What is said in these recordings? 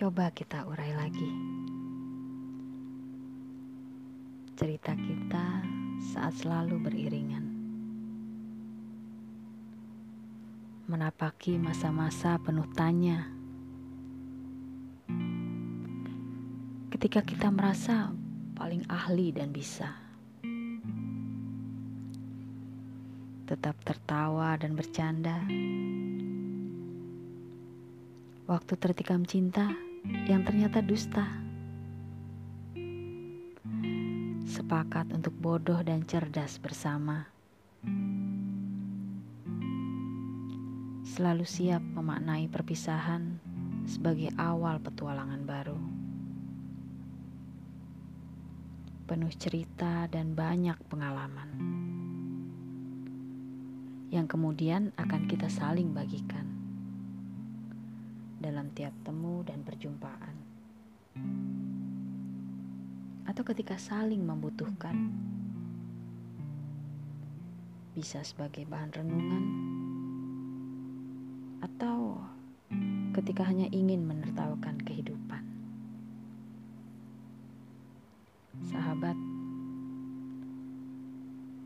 Coba kita urai lagi. Cerita kita saat selalu beriringan. Menapaki masa-masa penuh tanya. Ketika kita merasa paling ahli dan bisa. Tetap tertawa dan bercanda waktu tertikam cinta yang ternyata dusta. Sepakat untuk bodoh dan cerdas bersama. Selalu siap memaknai perpisahan sebagai awal petualangan baru. Penuh cerita dan banyak pengalaman yang kemudian akan kita saling bagikan dalam tiap temu dan perjumpaan, atau ketika saling membutuhkan, bisa sebagai bahan renungan, atau ketika hanya ingin menertawakan kehidupan. Sahabat,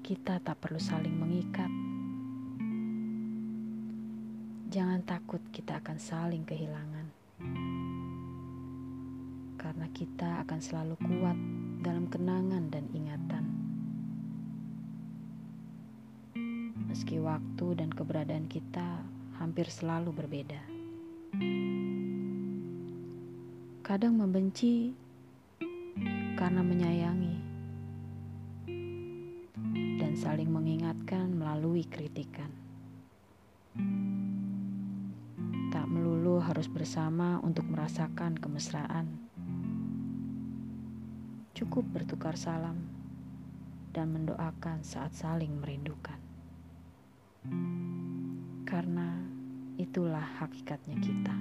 kita tak perlu saling mengikat Jangan takut kita akan saling kehilangan. Karena kita akan selalu kuat dalam kenangan dan ingatan. Meski waktu dan keberadaan kita hampir selalu berbeda. Kadang membenci karena menyayangi dan saling mengingatkan melalui kritikan. Harus bersama untuk merasakan kemesraan. Cukup bertukar salam dan mendoakan saat saling merindukan. Karena itulah hakikatnya kita.